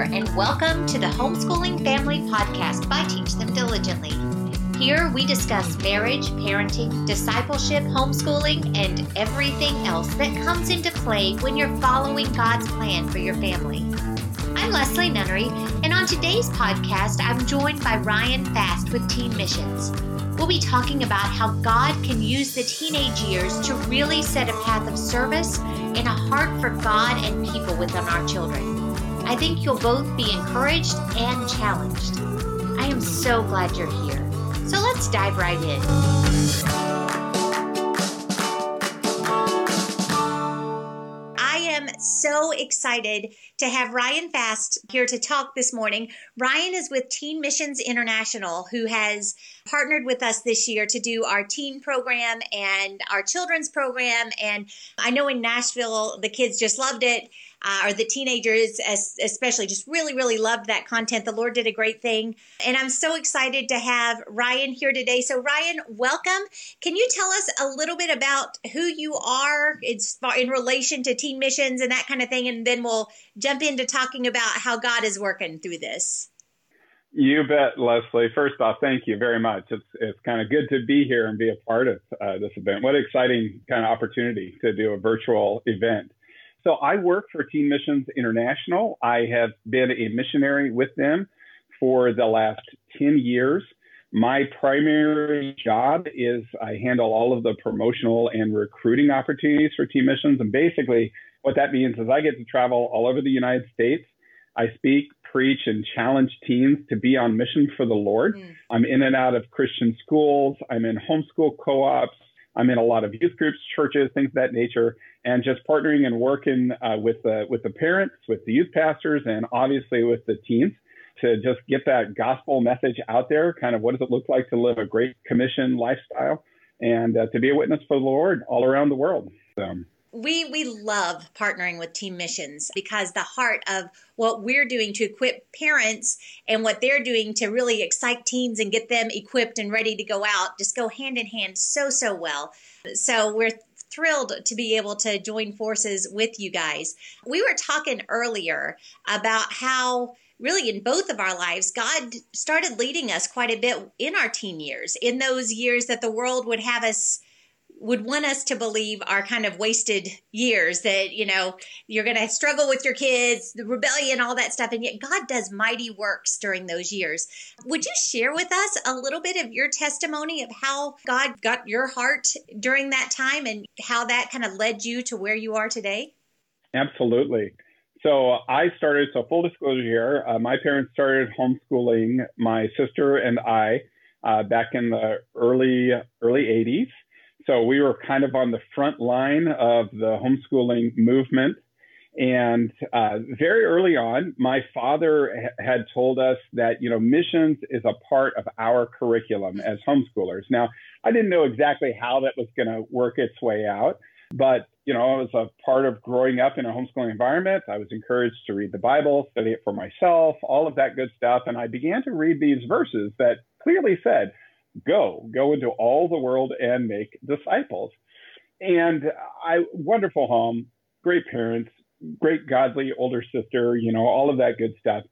there, and welcome to the Homeschooling Family Podcast by Teach Them Diligently. Here we discuss marriage, parenting, discipleship, homeschooling, and everything else that comes into play when you're following God's plan for your family. I'm Leslie Nunnery, and on today's podcast, I'm joined by Ryan Fast with Teen Missions. We'll be talking about how God can use the teenage years to really set a path of service and a heart for God and people within our children. I think you'll both be encouraged and challenged. I am so glad you're here. So let's dive right in. I am so excited to have Ryan Fast here to talk this morning. Ryan is with Teen Missions International, who has partnered with us this year to do our teen program and our children's program. And I know in Nashville, the kids just loved it uh, or the teenagers especially just really really loved that content. The lord did a great thing. And i'm so excited to have ryan here today. So ryan welcome. Can you tell us a little bit about who you are in relation to teen missions and that kind of thing? And then we'll jump into talking about how god is working through this you bet, Leslie. First off, thank you very much. It's it's kind of good to be here and be a part of uh, this event. What an exciting kind of opportunity to do a virtual event. So I work for Teen Missions International. I have been a missionary with them for the last 10 years. My primary job is I handle all of the promotional and recruiting opportunities for Teen Missions. And basically, what that means is I get to travel all over the United States. I speak, preach, and challenge teens to be on mission for the Lord. Mm. I'm in and out of Christian schools. I'm in homeschool co ops. I'm in a lot of youth groups, churches, things of that nature, and just partnering and working uh, with the with the parents, with the youth pastors, and obviously with the teens to just get that gospel message out there. Kind of what does it look like to live a great commission lifestyle, and uh, to be a witness for the Lord all around the world. So we we love partnering with teen missions because the heart of what we're doing to equip parents and what they're doing to really excite teens and get them equipped and ready to go out just go hand in hand so so well. So we're thrilled to be able to join forces with you guys. We were talking earlier about how really in both of our lives, God started leading us quite a bit in our teen years, in those years that the world would have us would want us to believe are kind of wasted years that you know you're going to struggle with your kids the rebellion all that stuff and yet god does mighty works during those years. Would you share with us a little bit of your testimony of how god got your heart during that time and how that kind of led you to where you are today? Absolutely. So i started so full disclosure here uh, my parents started homeschooling my sister and i uh, back in the early early 80s so we were kind of on the front line of the homeschooling movement. And uh, very early on, my father ha- had told us that, you know, missions is a part of our curriculum as homeschoolers. Now, I didn't know exactly how that was going to work its way out, but, you know, as a part of growing up in a homeschooling environment, I was encouraged to read the Bible, study it for myself, all of that good stuff. And I began to read these verses that clearly said, go, go into all the world and make disciples. And I, wonderful home, great parents, great godly older sister, you know, all of that good stuff.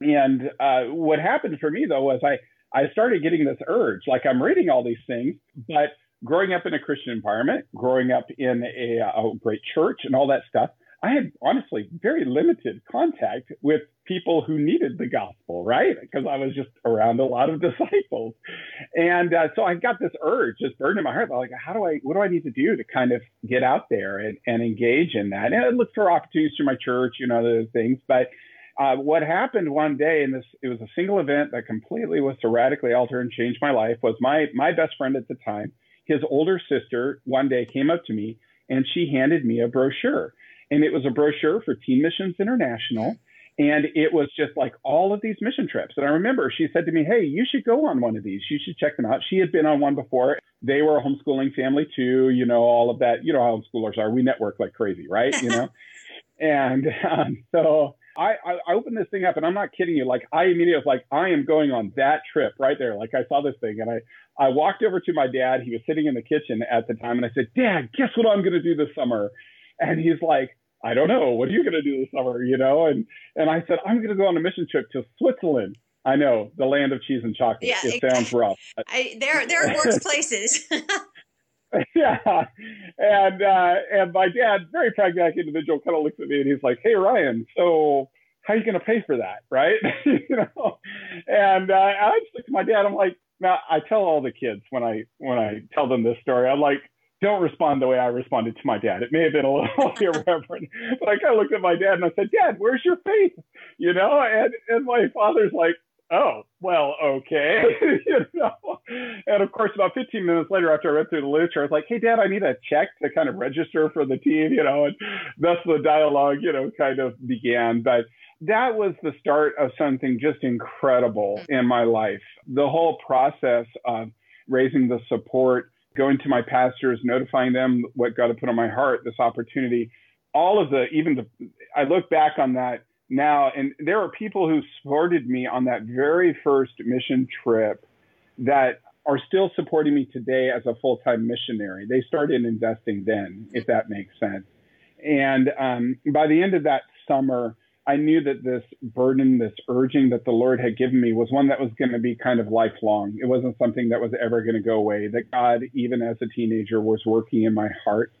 And uh, what happened for me though was I, I started getting this urge, like I'm reading all these things, but growing up in a Christian environment, growing up in a, a great church and all that stuff, I had honestly very limited contact with people who needed the gospel, right? Because I was just around a lot of disciples. And uh, so I got this urge, this burden in my heart, like, how do I, what do I need to do to kind of get out there and, and engage in that? And I looked for opportunities through my church, you know, other things. But uh, what happened one day, and this, it was a single event that completely was to radically alter and change my life, was my, my best friend at the time, his older sister, one day came up to me and she handed me a brochure and it was a brochure for Teen Missions International. And it was just like all of these mission trips. And I remember she said to me, Hey, you should go on one of these. You should check them out. She had been on one before. They were a homeschooling family too, you know, all of that. You know how homeschoolers are. We network like crazy, right? You know? and um, so I, I, opened this thing up and I'm not kidding you. Like I immediately was like, I am going on that trip right there. Like I saw this thing and I, I walked over to my dad. He was sitting in the kitchen at the time and I said, Dad, guess what I'm going to do this summer? And he's like, I don't know. What are you going to do this summer? You know, and and I said I'm going to go on a mission trip to Switzerland. I know the land of cheese and chocolate. Yeah, it, sounds rough. I, there, there are worse places. yeah, and uh, and my dad, very pragmatic individual, kind of looks at me and he's like, "Hey Ryan, so how are you going to pay for that, right?" you know, and uh, I just look at my dad. I'm like, now I tell all the kids when I when I tell them this story, I'm like, don't respond the way I responded to my dad. It may have been a little irreverent, but I kind of looked at my dad and I said, Dad, where's your faith? You know, and and my father's like, oh, well, okay. you know? And of course, about 15 minutes later, after I read through the literature, I was like, hey, Dad, I need a check to kind of register for the team, you know, and thus the dialogue, you know, kind of began. But that was the start of something just incredible in my life. The whole process of raising the support, going to my pastors, notifying them what God had put on my heart, this opportunity, all of the, even the, I look back on that now, and there are people who supported me on that very first mission trip that are still supporting me today as a full time missionary. They started investing then, if that makes sense. And um, by the end of that summer, I knew that this burden, this urging that the Lord had given me was one that was going to be kind of lifelong. It wasn't something that was ever going to go away, that God, even as a teenager, was working in my heart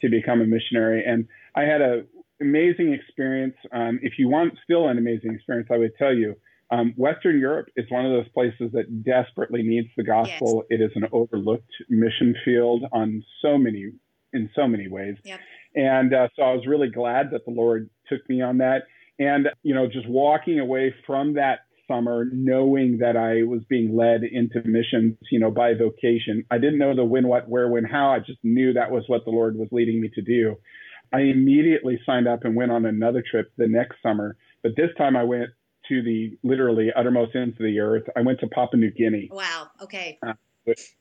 to become a missionary. And I had a amazing experience. Um, if you want still an amazing experience, I would tell you, um, Western Europe is one of those places that desperately needs the gospel. Yes. It is an overlooked mission field on so many, in so many ways. Yep. And uh, so I was really glad that the Lord took me on that. And, you know, just walking away from that summer, knowing that I was being led into missions, you know, by vocation. I didn't know the when, what, where, when, how. I just knew that was what the Lord was leading me to do. I immediately signed up and went on another trip the next summer. But this time I went to the literally uttermost ends of the earth. I went to Papua New Guinea. Wow. Okay. Uh,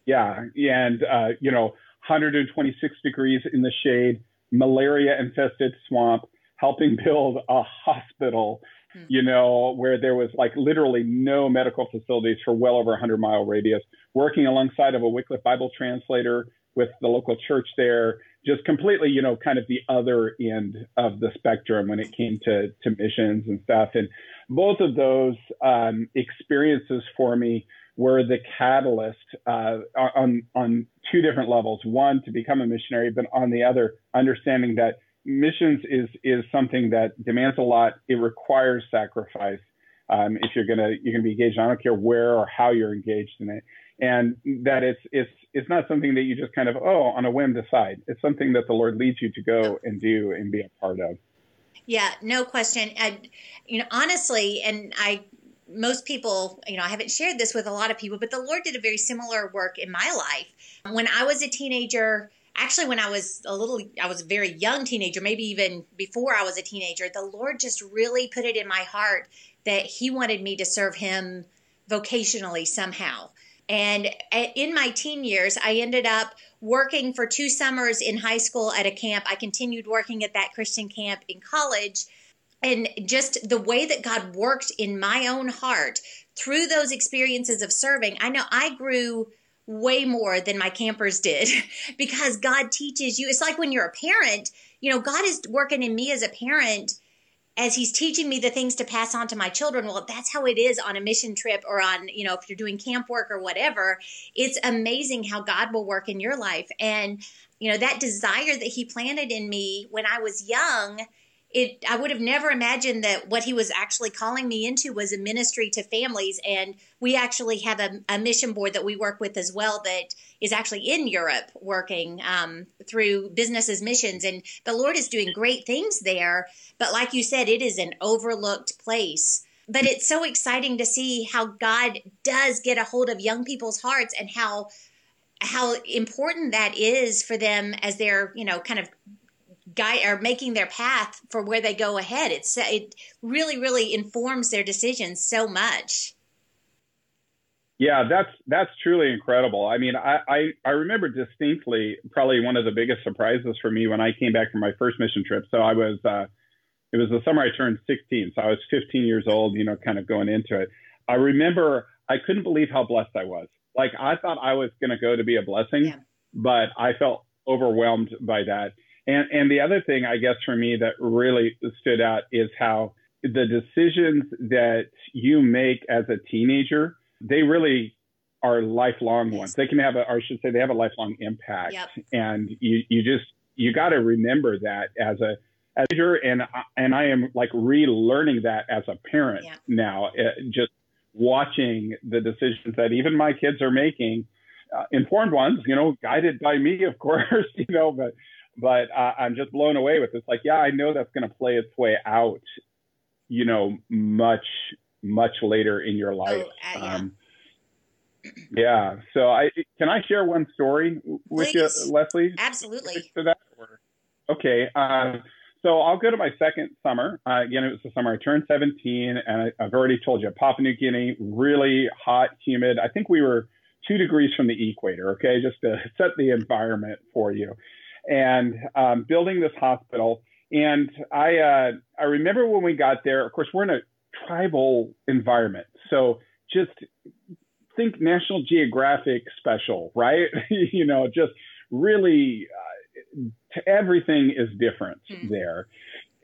yeah. And, uh, you know, 126 degrees in the shade, malaria infested swamp, helping build a hospital, hmm. you know, where there was like literally no medical facilities for well over a 100 mile radius, working alongside of a Wycliffe Bible translator with the local church there, just completely, you know, kind of the other end of the spectrum when it came to, to missions and stuff. And both of those um, experiences for me were the catalyst uh, on, on two different levels. One, to become a missionary, but on the other, understanding that missions is, is something that demands a lot. It requires sacrifice. Um, if you're gonna you're gonna be engaged, I don't care where or how you're engaged in it and that it's it's it's not something that you just kind of oh on a whim decide. It's something that the Lord leads you to go and do and be a part of. Yeah, no question. I, you know, honestly, and I most people, you know, I haven't shared this with a lot of people, but the Lord did a very similar work in my life. When I was a teenager, actually when I was a little I was a very young teenager, maybe even before I was a teenager, the Lord just really put it in my heart that he wanted me to serve him vocationally somehow. And in my teen years, I ended up working for two summers in high school at a camp. I continued working at that Christian camp in college. And just the way that God worked in my own heart through those experiences of serving, I know I grew way more than my campers did because God teaches you. It's like when you're a parent, you know, God is working in me as a parent as he's teaching me the things to pass on to my children. Well that's how it is on a mission trip or on you know if you're doing camp work or whatever. It's amazing how god will work in your life. And you know that desire that he planted in me when i was young it i would have never imagined that what he was actually calling me into was a ministry to families. And we actually have a, a mission board that we work with as well that is actually in europe working um, through businesses missions. And the lord is doing great things there. But like you said it is an overlooked place. But it's so exciting to see how god does get a hold of young people's hearts and how how important that is for them as they're you know kind of guide or making their path for where they go ahead. It's it really really informs their decisions so much. Yeah, that's that's truly incredible. I mean, I, I, I remember distinctly probably one of the biggest surprises for me when I came back from my first mission trip. So I was uh, it was the summer I turned 16, so I was 15 years old, you know, kind of going into it. I remember I couldn't believe how blessed I was. Like I thought I was going to go to be a blessing, yeah. but I felt overwhelmed by that And and the other thing I guess for me that really stood out is how the decisions that you make as a teenager, they really are lifelong ones. They can have a, or I should say, they have a lifelong impact. Yep. And you, you just, you got to remember that as a, as a and and I am like relearning that as a parent Yeah. now, uh, just watching the decisions that even my kids are making, uh, informed ones, you know, guided by me, of course, you know, but but uh, I'm just blown away with this. Like, yeah, I know that's going to play its way out, you know, much much later in your life. uh, yeah. Um, yeah. So I can I share one story with Please. you, Leslie? Absolutely. To that? Okay. Um, so I'll go to my second summer. Uh, again, it was the summer I turned 17, and I, I've already told you, Papua New Guinea, really hot, humid. I think we were two degrees from the equator. Okay, just to set the environment for you, and um, building this hospital. And I uh, I remember when we got there. Of course, we're in a tribal environment, so just think National Geographic special, right? you know, just really uh, everything is different Hmm. there,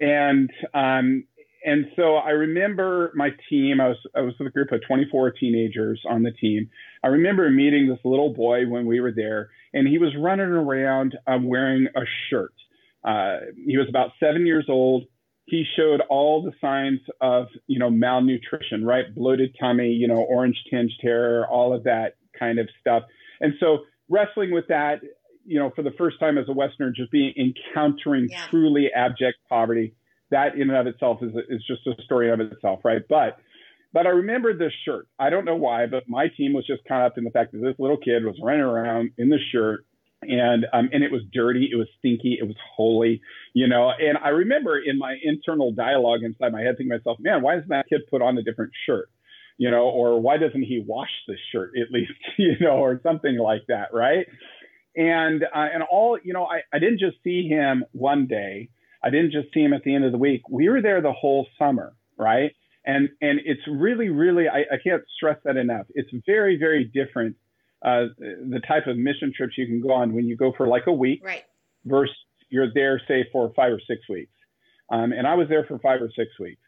and um, and so I remember my team. I was I was with a group of 24 teenagers on the team. I remember meeting this little boy when we were there, and he was running around um, wearing a shirt. Uh, he was about seven years old. He showed all the signs of, you know, malnutrition, right? Bloated tummy, you know, orange tinged hair, all of that kind of stuff. And so wrestling with that, you know, for the first time as a Westerner, just being encountering Yeah. truly abject poverty, that in and of itself is, is just a story of itself, right? But but I remember this shirt. I don't know why, but my team was just caught up in the fact that this little kid was running around in the shirt and um, and it was dirty, it was stinky, it was holy, you know. And I remember in my internal dialogue inside my head thinking to myself, man, why doesn't that kid put on a different shirt, you know, or why doesn't he wash this shirt at least, you know, or something like that, right? And uh, and all, you know, I, I didn't just see him one day. I didn't just see him at the end of the week. We were there the whole summer, right? And and it's really, really, I, I can't stress that enough. It's very, very different uh, the type of mission trips you can go on when you go for like a week Right. versus you're there, say, for five or six weeks. Um, and I was there for five or six weeks.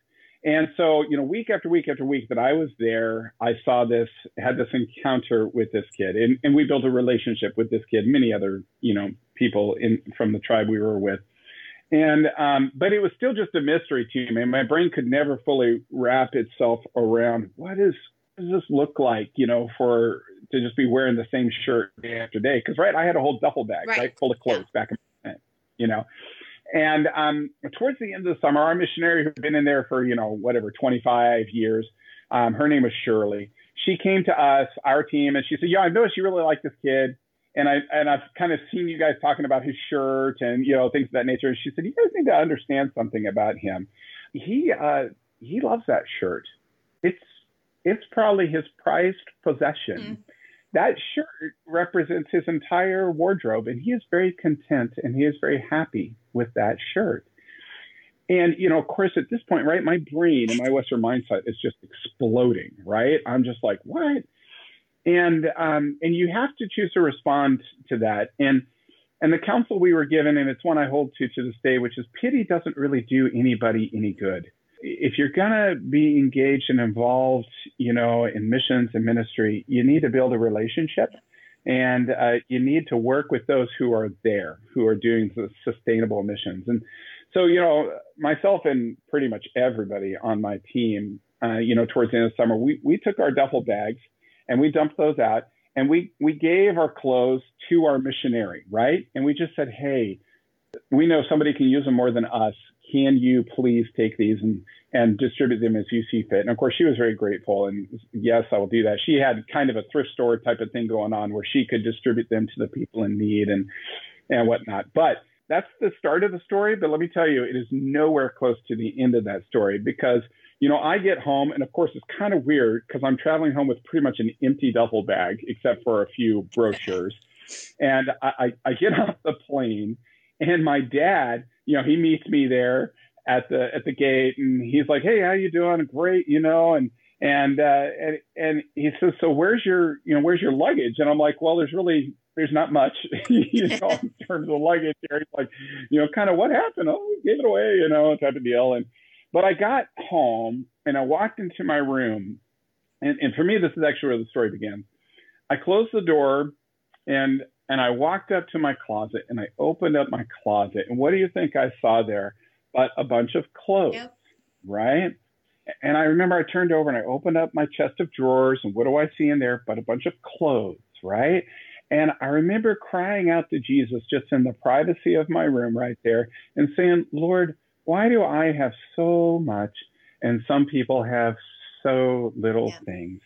And so, you know, week after week after week that I was there, I saw this, had this encounter with this kid, and, and we built a relationship with this kid, many other, you know, people in from the tribe we were with. And, um, but it was still just a mystery to me. My brain could never fully wrap itself around what is, what does this look like, you know, for, to just be wearing the same shirt day after day. Cause right, I had a whole duffel bag, Right. right, full of clothes back in my tent, you know. And um, towards the end of the summer, our missionary who'd been in there for, you know, whatever, 25 years, um, her name was Shirley. She came to us, our team, and she said, "Yeah, I noticed you really like this kid, and I and I've kind of seen you guys talking about his shirt and you know things of that nature." And she said, "You guys need to understand something about him. He uh, he loves that shirt. It's it's probably his prized possession." Mm. That shirt represents his entire wardrobe, and he is very content and he is very happy with that shirt. And, you know, of course, at this point, right, my brain and my Western mindset is just exploding, right? I'm just like, what? And um, and you have to choose to respond to that. And and the counsel we were given, and it's one I hold to to this day, which is pity doesn't really do anybody any good. If you're gonna be engaged and involved, you know, in missions and ministry, you need to build a relationship, and uh, you need to work with those who are there, who are doing the sustainable missions. And so, you know, myself and pretty much everybody on my team, uh, you know, towards the end of summer, we we took our duffel bags and we dumped those out and we we gave our clothes to our missionary, right? And we just said, hey, we know somebody can use them more than us. Can you please take these and and distribute them as you see fit? And of course, she was very grateful and yes, I will do that. She had kind of a thrift store type of thing going on where she could distribute them to the people in need and and whatnot. But that's the start of the story. But let me tell you, it is nowhere close to the end of that story because you know, I get home, and of course, it's kind of weird because I'm traveling home with pretty much an empty duffel bag, except for a few brochures. And I, I, I get off the plane, and my dad, you know, he meets me there at the at the gate, and he's like, "Hey, how you doing? Great, you know." And and uh, and and he says, "So where's your you know where's your luggage?" And I'm like, "Well, there's really there's not much, you know, in terms of luggage. It's like, you know, kind of what happened? Oh, we gave it away, you know, type of deal. And but I got home and I walked into my room, and, and for me, this is actually where the story begins. I closed the door and and I walked up to my closet and I opened up my closet. And what do you think I saw there? But a bunch of clothes, yep. right? And I remember I turned over and I opened up my chest of drawers, and what do I see in there? But a bunch of clothes, right? And I remember crying out to Jesus just in the privacy of my room right there and saying, Lord, why do I have so much and some people have so little yeah. things?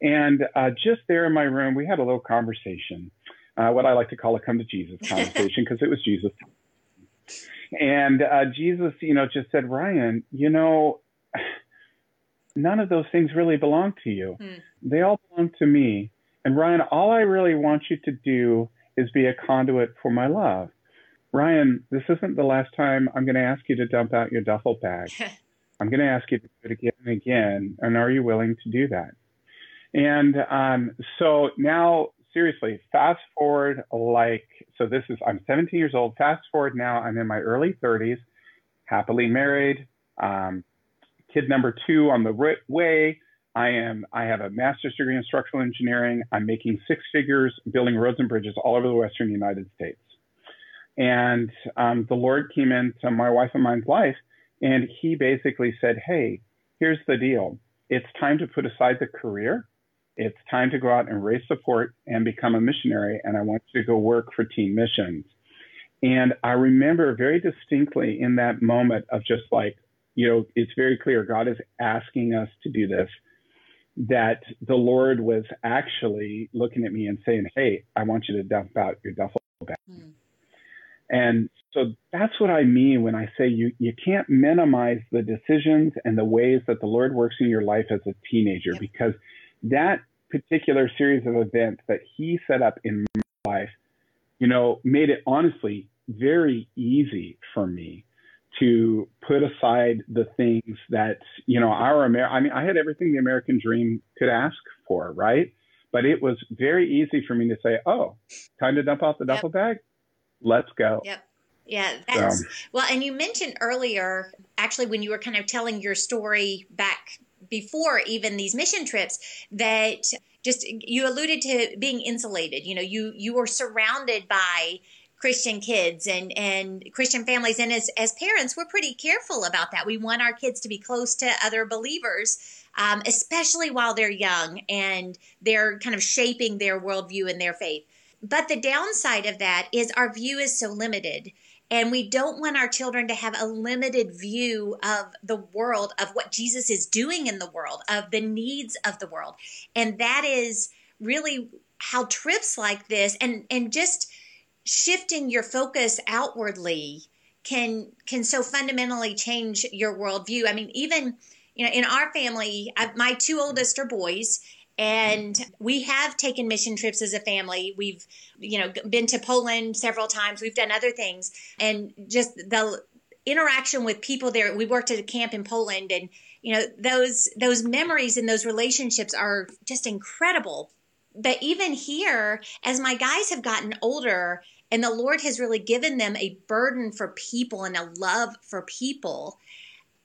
And uh, just there in my room, we had a little conversation, uh, what I like to call a come to Jesus conversation, because it was Jesus. And uh, Jesus, you know, just said, Ryan, you know, none of those things really belong to you. Hmm. They all belong to me. And Ryan, all I really want you to do is be a conduit for my love. Ryan, this isn't the last time I'm going to ask you to dump out your duffel bag. I'm going to ask you to do it again and again. And are you willing to do that? And um, so now, seriously, fast forward like, so this is, I'm 17 years old. Fast forward now, I'm in my early 30s, happily married. Um, kid number two on the way. I am. I have a master's degree in structural engineering. I'm making six figures building roads and bridges all over the Western United States. And um, the Lord came into my wife and mine's life, and He basically said, "Hey, here's the deal. It's time to put aside the career. It's time to go out and raise support and become a missionary. And I want you to go work for Teen Missions." And I remember very distinctly in that moment of just like, you know, it's very clear God is asking us to do this that the Lord was actually looking at me and saying, Hey, I want you to dump out your duffel bag. Mm. And so that's what I mean when I say you, you can't minimize the decisions and the ways that the Lord works in your life as a teenager, yep. because that particular series of events that He set up in my life, you know, made it honestly very easy for me to put aside the things that you know our Amer- I mean I had everything the American dream could ask for, right? But it was very easy for me to say, "Oh, time to dump out the duffel bag. Let's go." Yep. Yeah, that's so. well. And you mentioned earlier, actually, when you were kind of telling your story back before even these mission trips, that just you alluded to being insulated. You know, you you were surrounded by Christian kids and and Christian families and as as parents we're pretty careful about that. We want our kids to be close to other believers, um, especially while they're young and they're kind of shaping their worldview and their faith. But the downside of that is our view is so limited. And we don't want our children to have a limited view of the world, of what Jesus is doing in the world, of the needs of the world. And that is really how trips like this and and just shifting your focus outwardly can can so fundamentally change your worldview. I mean, even you know, in our family, I, my two oldest are boys, and we have taken mission trips as a family. We've you know been to Poland several times. We've done other things, and just the interaction with people there. We worked at a camp in Poland, and you know those those memories and those relationships are just incredible but even here, as my guys have gotten older and the Lord has really given them a burden for people and a love for people,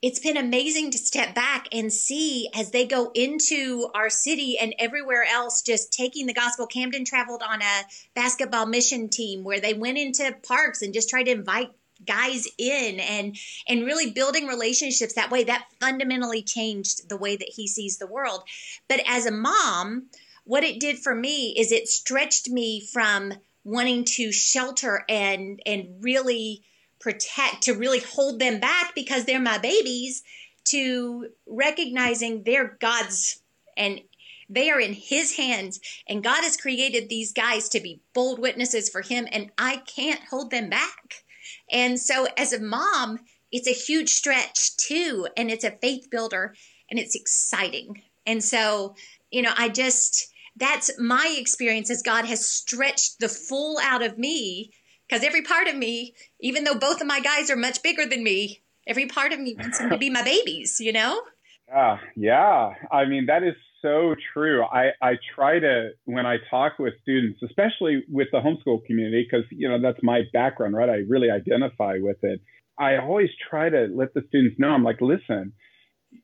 it's been amazing to step back and see as they go into our city and everywhere else, just taking the gospel. Camden traveled on a basketball mission team where they went into parks and just tried to invite guys in and and really building relationships that way that fundamentally changed the way that he sees the world but as a mom what it did for me is it stretched me from wanting to shelter and and really protect to really hold them back because they're my babies to recognizing they're God's and they are in his hands and God has created these guys to be bold witnesses for him and I can't hold them back. And so as a mom, it's a huge stretch too and it's a faith builder and it's exciting. And so, you know, I just that's my experience as God has stretched the full out of me. Because every part of me, even though both of my guys are much bigger than me, every part of me wants them to be my babies, you know? Yeah, yeah. I mean, that is so true. I, I try to, when I talk with students, especially with the homeschool community, because, you know, that's my background, right? I really identify with it. I always try to let the students know, I'm like, listen,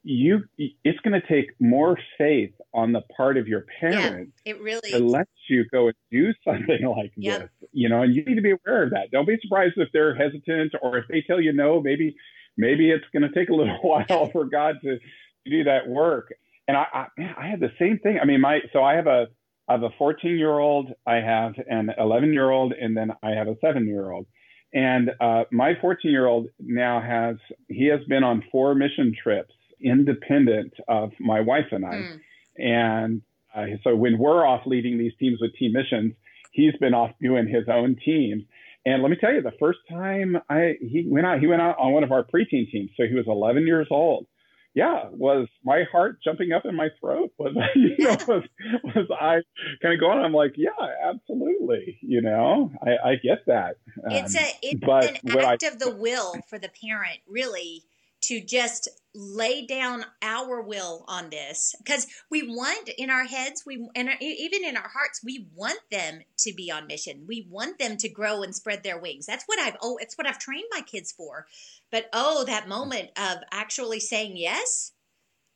you, it's going to take more faith on the part of your parents. Yeah, it really to let you go and do something like yep. this, you know, and you need to be aware of that. Don't be surprised if they're hesitant or if they tell you no, maybe, maybe it's going to take a little while for God to, to do that work and I, I, man, I had the same thing. I mean, my so I have a I have a 14 year old, I have an 11 year old, and then I have a seven year old. And uh, my 14 year old now has he has been on four mission trips independent of my wife and I. Mm. And uh, so when we're off leading these teams with teen missions, he's been off doing his own teams. And let me tell you, the first time I he went out, he went out on one of our preteen teams. So he was 11 years old, yeah, was my heart jumping up in my throat? Was you know was was I kind of going? I'm like, yeah, absolutely. You know, I, I get that. It's a um, it's but an act I, of the will for the parent, really, to just lay down our will on this. Because we want in our heads we and even in our hearts we want them to be on mission. We want them to grow and spread their wings. That's what i've oh it's what i've trained my kids for. But oh that moment of actually saying yes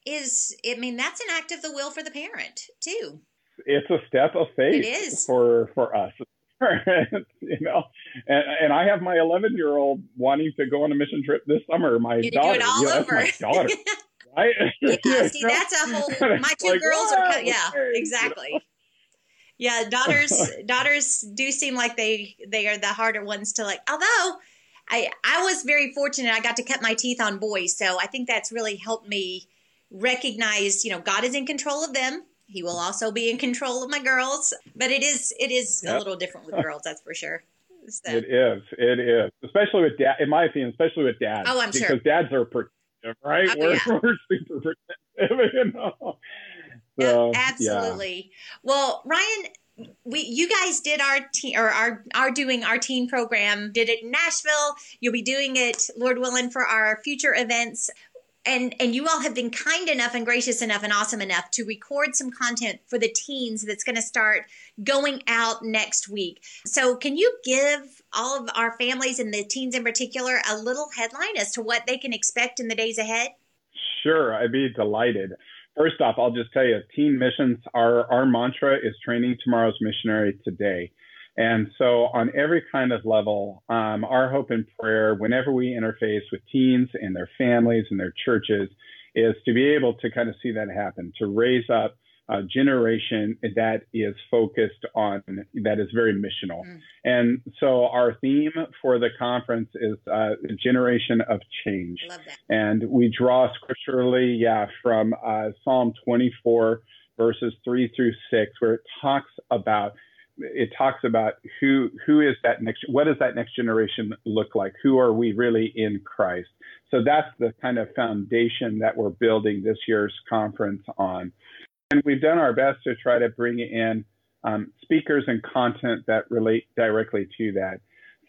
is i mean that's an act of the will for the parent too. It's a step of faith it is. for for us you know, and, and I have my 11 year old wanting to go on a mission trip this summer. My you daughter, do it all you know, over. my daughter. right? yeah, see, that's a whole. My two like, girls are. Yeah, exactly. Yeah, daughters. daughters do seem like they they are the harder ones to like. Although, I I was very fortunate. I got to cut my teeth on boys, so I think that's really helped me recognize. You know, God is in control of them he will also be in control of my girls, but it is it is yep. a little different with girls, that's for sure. So. It is. It is, especially with dad. In my opinion, especially with dads. Oh, I'm because sure. Because dads are protective, right? Oh, we're, yeah. we're super protective, you know. So, yeah, absolutely. Yeah. Well, Ryan, we you guys did our teen or are are doing our teen program. Did it in Nashville. You'll be doing it, Lord willing, for our future events and and you all have been kind enough and gracious enough and awesome enough to record some content for the teens that's going to start going out next week. So can you give all of our families and the teens in particular a little headline as to what they can expect in the days ahead? Sure, I'd be delighted. First off, I'll just tell you, teen missions, our, our mantra is training tomorrow's missionary today. And so, on every kind of level, um, our hope and prayer, whenever we interface with teens and their families and their churches, is to be able to kind of see that happen, to raise up a generation that is focused on, that is very missional. Mm. And so, our theme for the conference is uh, generation of change. And we draw scripturally, yeah, from uh, Psalm 24, verses 3 through 6, where it talks about it talks about who who is that next what does that next generation look like? Who are we really in christ? So that's the kind of foundation that we're building this year's conference on. And we've done our best to try to bring in um, speakers and content that relate directly to that.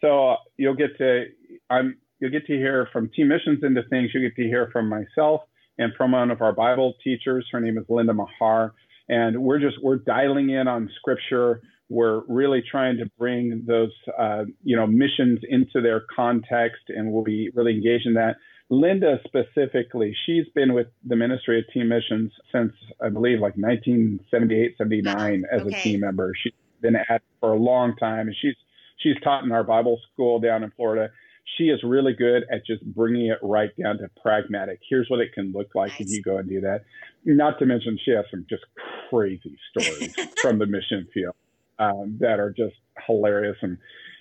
So you'll get to i'm you'll get to hear from teen missions into things. You get to hear from myself and from one of our bible teachers. Her name is linda mahar. And we're just we're dialing in on scripture we're really trying to bring those, uh, you know, missions into their context, and we'll be really engaged in that. Linda specifically, she's been with the Ministry of Teen Missions since I believe like 1978, 79 as okay. a team member. She's been at it for a long time, and she's she's taught in our Bible school down in Florida. She is really good at just bringing it right down to pragmatic. Here's what it can look like nice. if you go and do that. Not to mention, she has some just crazy stories from the mission field um, that are just hilarious and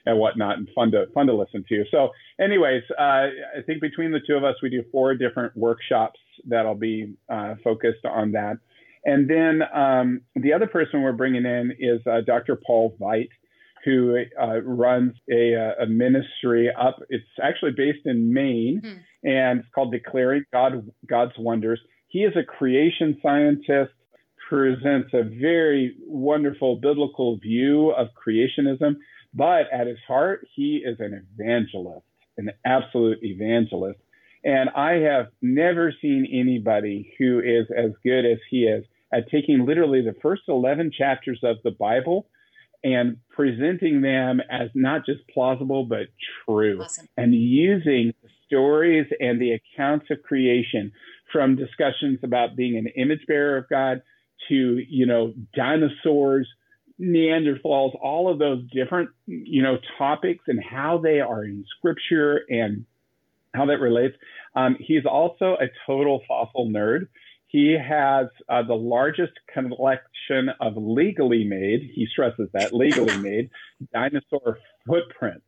and whatnot and fun to fun to listen to. So, anyways, uh, I think between the two of us, we do four different workshops that'll be uh, focused on that. And then um, the other person we're bringing in is uh, Dr. Paul Veit, who uh, runs a, uh, a, ministry up. It's actually based in Maine, mm. and it's called Declaring God God's Wonders. He is a creation scientist presents a very wonderful biblical view of creationism, but at his heart, he is an evangelist, an absolute evangelist. And I have never seen anybody who is as good as he is at taking literally the first 11 chapters of the Bible and presenting them as not just plausible, but true, awesome. and using the stories and the accounts of creation from discussions about being an image bearer of God to, you know, dinosaurs, Neanderthals, all of those different, you know, topics and how they are in scripture and how that relates. Um, he's also a total fossil nerd. He has uh, the largest collection of legally made, he stresses that, legally made dinosaur footprints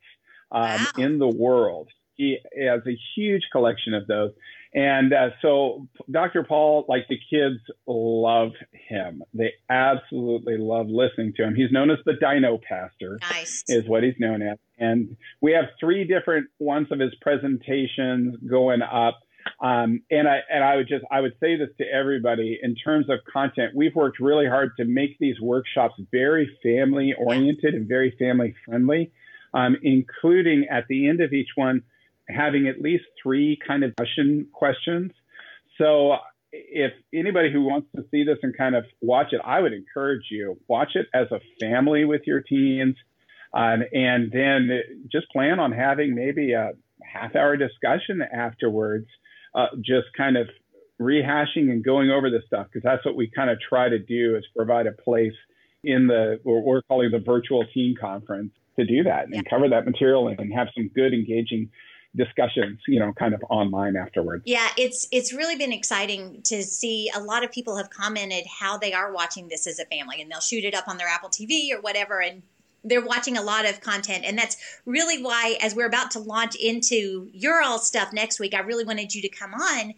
um, wow. in the world. He has a huge collection of those. And uh, so Dr. Paul, like the kids, love him. They absolutely love listening to him. He's known as the Dino Pastor, nice. is what he's known as. And we have three different ones of his presentations going up. Um, and I and I would just I would say this to everybody in terms of content. We've worked really hard to make these workshops very family oriented and very family friendly, um, including at the end of each one having at least three kind of question questions. So if anybody who wants to see this and kind of watch it, I would encourage you watch it as a family with your teens, um, and then just plan on having maybe a half hour discussion afterwards, uh, just kind of rehashing and going over this stuff because that's what we kind of try to do is provide a place in the what we're calling the virtual teen conference to do that and cover that material and have some good engaging discussions, you know, kind of online afterwards. Yeah, it's it's really been exciting to see a lot of people have commented how they are watching this as a family and they'll shoot it up on their Apple TV or whatever and they're watching a lot of content and that's really why as we're about to launch into your all stuff next week i really wanted you to come on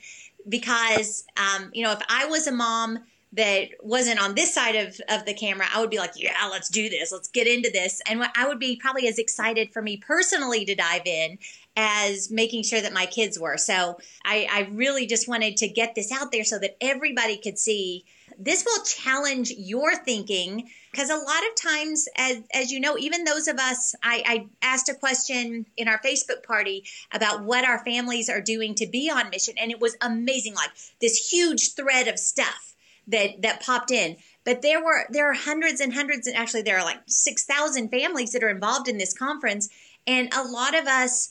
because um, you know if i was a mom that wasn't on this side of, of the camera, I would be like, yeah, let's do this. Let's get into this. And I would be probably as excited for me personally to dive in as making sure that my kids were. So I, I really just wanted to get this out there so that everybody could see this will challenge your thinking because a lot of times as, as you know even those of us I, I asked a question in our facebook party about what our families are doing to be on mission and it was amazing like this huge thread of stuff that that popped in. But there were there are hundreds and hundreds, and actually there are like six thousand families that are involved in this conference, and a lot of us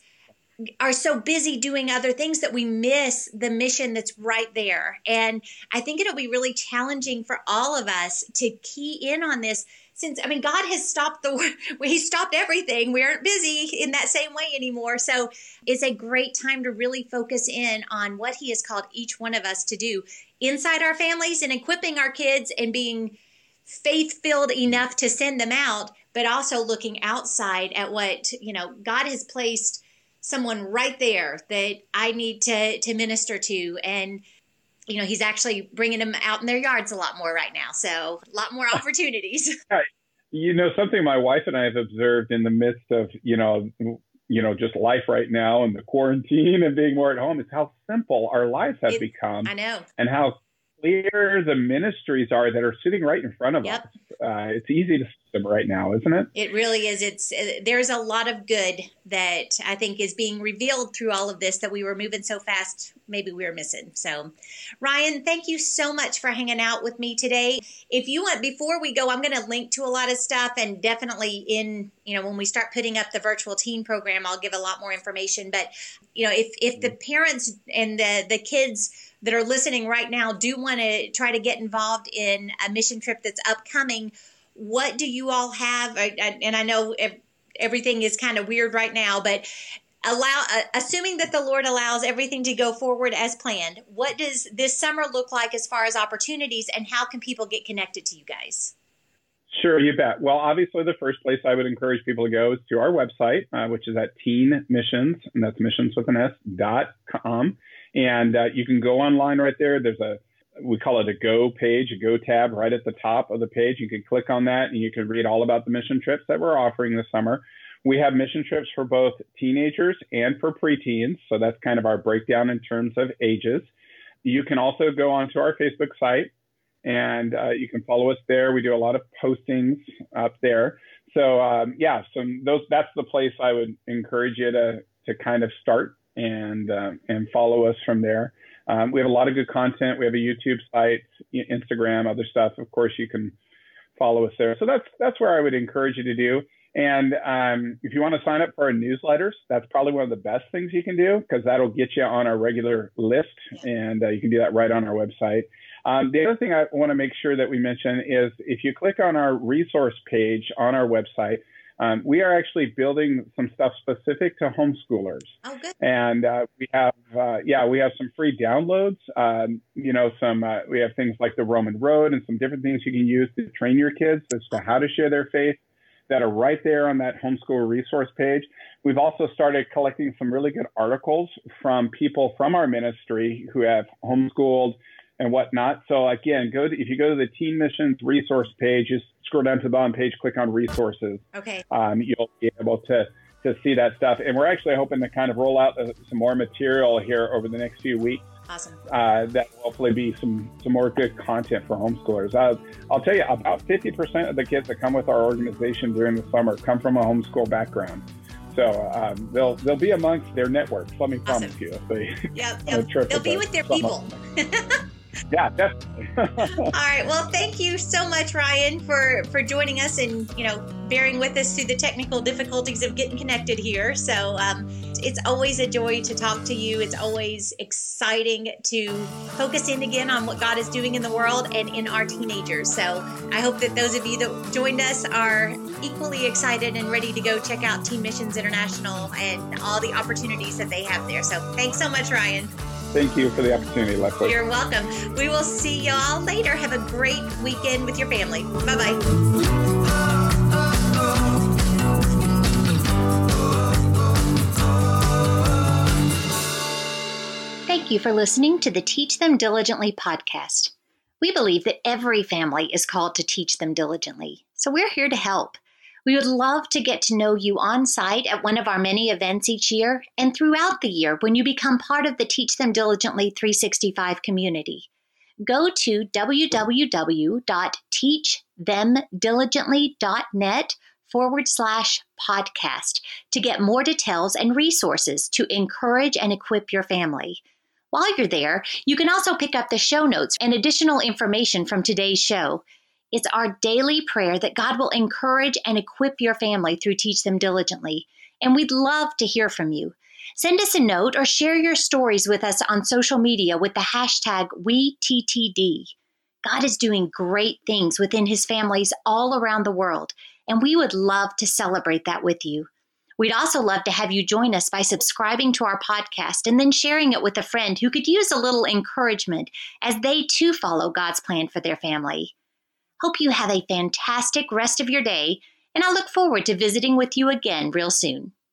are so busy doing other things that we miss the mission that's right there. And I think it'll be really challenging for all of us to key in on this since I mean God has stopped the He stopped everything. We aren't busy in that same way anymore. So it's a great time to really focus in on what He has called each one of us to do inside our families and equipping our kids and being faith filled enough to send them out, but also looking outside at what you know God has placed someone right there that I need to to minister to and you know, he's actually bringing them out in their yards a lot more right now. So a lot more opportunities. you know, something my wife and I have observed in the midst of, you know, you know, just life right now and the quarantine and being more at home is how simple our lives have it, become. I know. And how clear the ministries are that are sitting right in front of yep. us. Uh, it's easy to see them right now, isn't it? It really is. It's uh, there's a lot of good that I think is being revealed through all of this that we were moving so fast, maybe we were missing. So, Ryan, thank you so much for hanging out with me today. If you want, before we go, I'm going to link to a lot of stuff, and definitely in you know when we start putting up the virtual teen program, I'll give a lot more information. But you know, if if the parents and the the kids that are listening right now do want to try to get involved in a mission trip that's upcoming what do you all have? And I know everything is kind of weird right now, but allow uh, assuming that the lord allows everything to go forward as planned what does this summer look like as far as opportunities and how can people get connected to you guys? Sure you bet. Well obviously the first place i would encourage people to go is to our website uh, which is at teen missions and that's missions with an s dot com and uh, you can go online right there there's a we call it a go page, a go tab right at the top of the page. You can click on that and you can read all about the mission trips that we're offering this summer. We have mission trips for both teenagers and for preteens. So that's kind of our breakdown in terms of ages. You can also go onto our Facebook site and uh, you can follow us there. We do a lot of postings up there. So um, yeah, so those that's the place I would encourage you to to kind of start and uh, and follow us from there. Um, we have a lot of good content. We have a YouTube site, Instagram, other stuff. Of course, you can follow us there. So that's that's where I would encourage you to do. And um, if you want to sign up for our newsletters, that's probably one of the best things you can do because that'll get you on our regular list, and uh, you can do that right on our website. Um, the other thing I want to make sure that we mention is if you click on our resource page on our website, um, we are actually building some stuff specific to homeschoolers. Oh, good. And uh, we have, uh, yeah, we have some free downloads. Um, you know, some uh, we have things like the Roman Road and some different things you can use to train your kids as to how to share their faith that are right there on that homeschool resource page. We've also started collecting some really good articles from people from our ministry who have homeschooled and whatnot. So again, go to, if you go to the Teen Missions resource page, just scroll down to the bottom page, click on resources. Okay. Um, you'll be able to to see that stuff. And we're actually hoping to kind of roll out uh, some more material here over the next few weeks. Awesome. Uh, that will hopefully be some some more good content for homeschoolers. Uh, I'll tell you, about 50% of the kids that come with our organization during the summer come from a homeschool background. So um, they'll they'll be amongst their networks. Let me Awesome. promise you. If they, yep, yep. They'll be with their people. yeah, definitely. All right. Well, thank you so much, Ryan, for for joining us and you know bearing with us through the technical difficulties of getting connected here. So um, it's always a joy to talk to you. It's always exciting to focus in again on what God is doing in the world and in our teenagers. So I hope that those of you that joined us are equally excited and ready to go check out Teen Missions International and all the opportunities that they have there. So thanks so much, Ryan. Thank you for the opportunity, Leslie. You're welcome. We will see y'all later. Have a great weekend with your family. Bye bye. Thank you for listening to the Teach Them Diligently podcast. We believe that every family is called to teach them diligently, so we're here to help. We would love to get to know you on site at one of our many events each year and throughout the year when you become part of the Teach Them Diligently 365 community. Go to www.teachthemdiligently.net forward slash podcast to get more details and resources to encourage and equip your family. While you're there, you can also pick up the show notes and additional information from today's show. It's our daily prayer that God will encourage and equip your family through Teach Them Diligently. And we'd love to hear from you. Send us a note or share your stories with us on social media with the hashtag WeTTD. God is doing great things within his families all around the world, and we would love to celebrate that with you. We'd also love to have you join us by subscribing to our podcast and then sharing it with a friend who could use a little encouragement as they too follow God's plan for their family. Hope you have a fantastic rest of your day, and I look forward to visiting with you again real soon.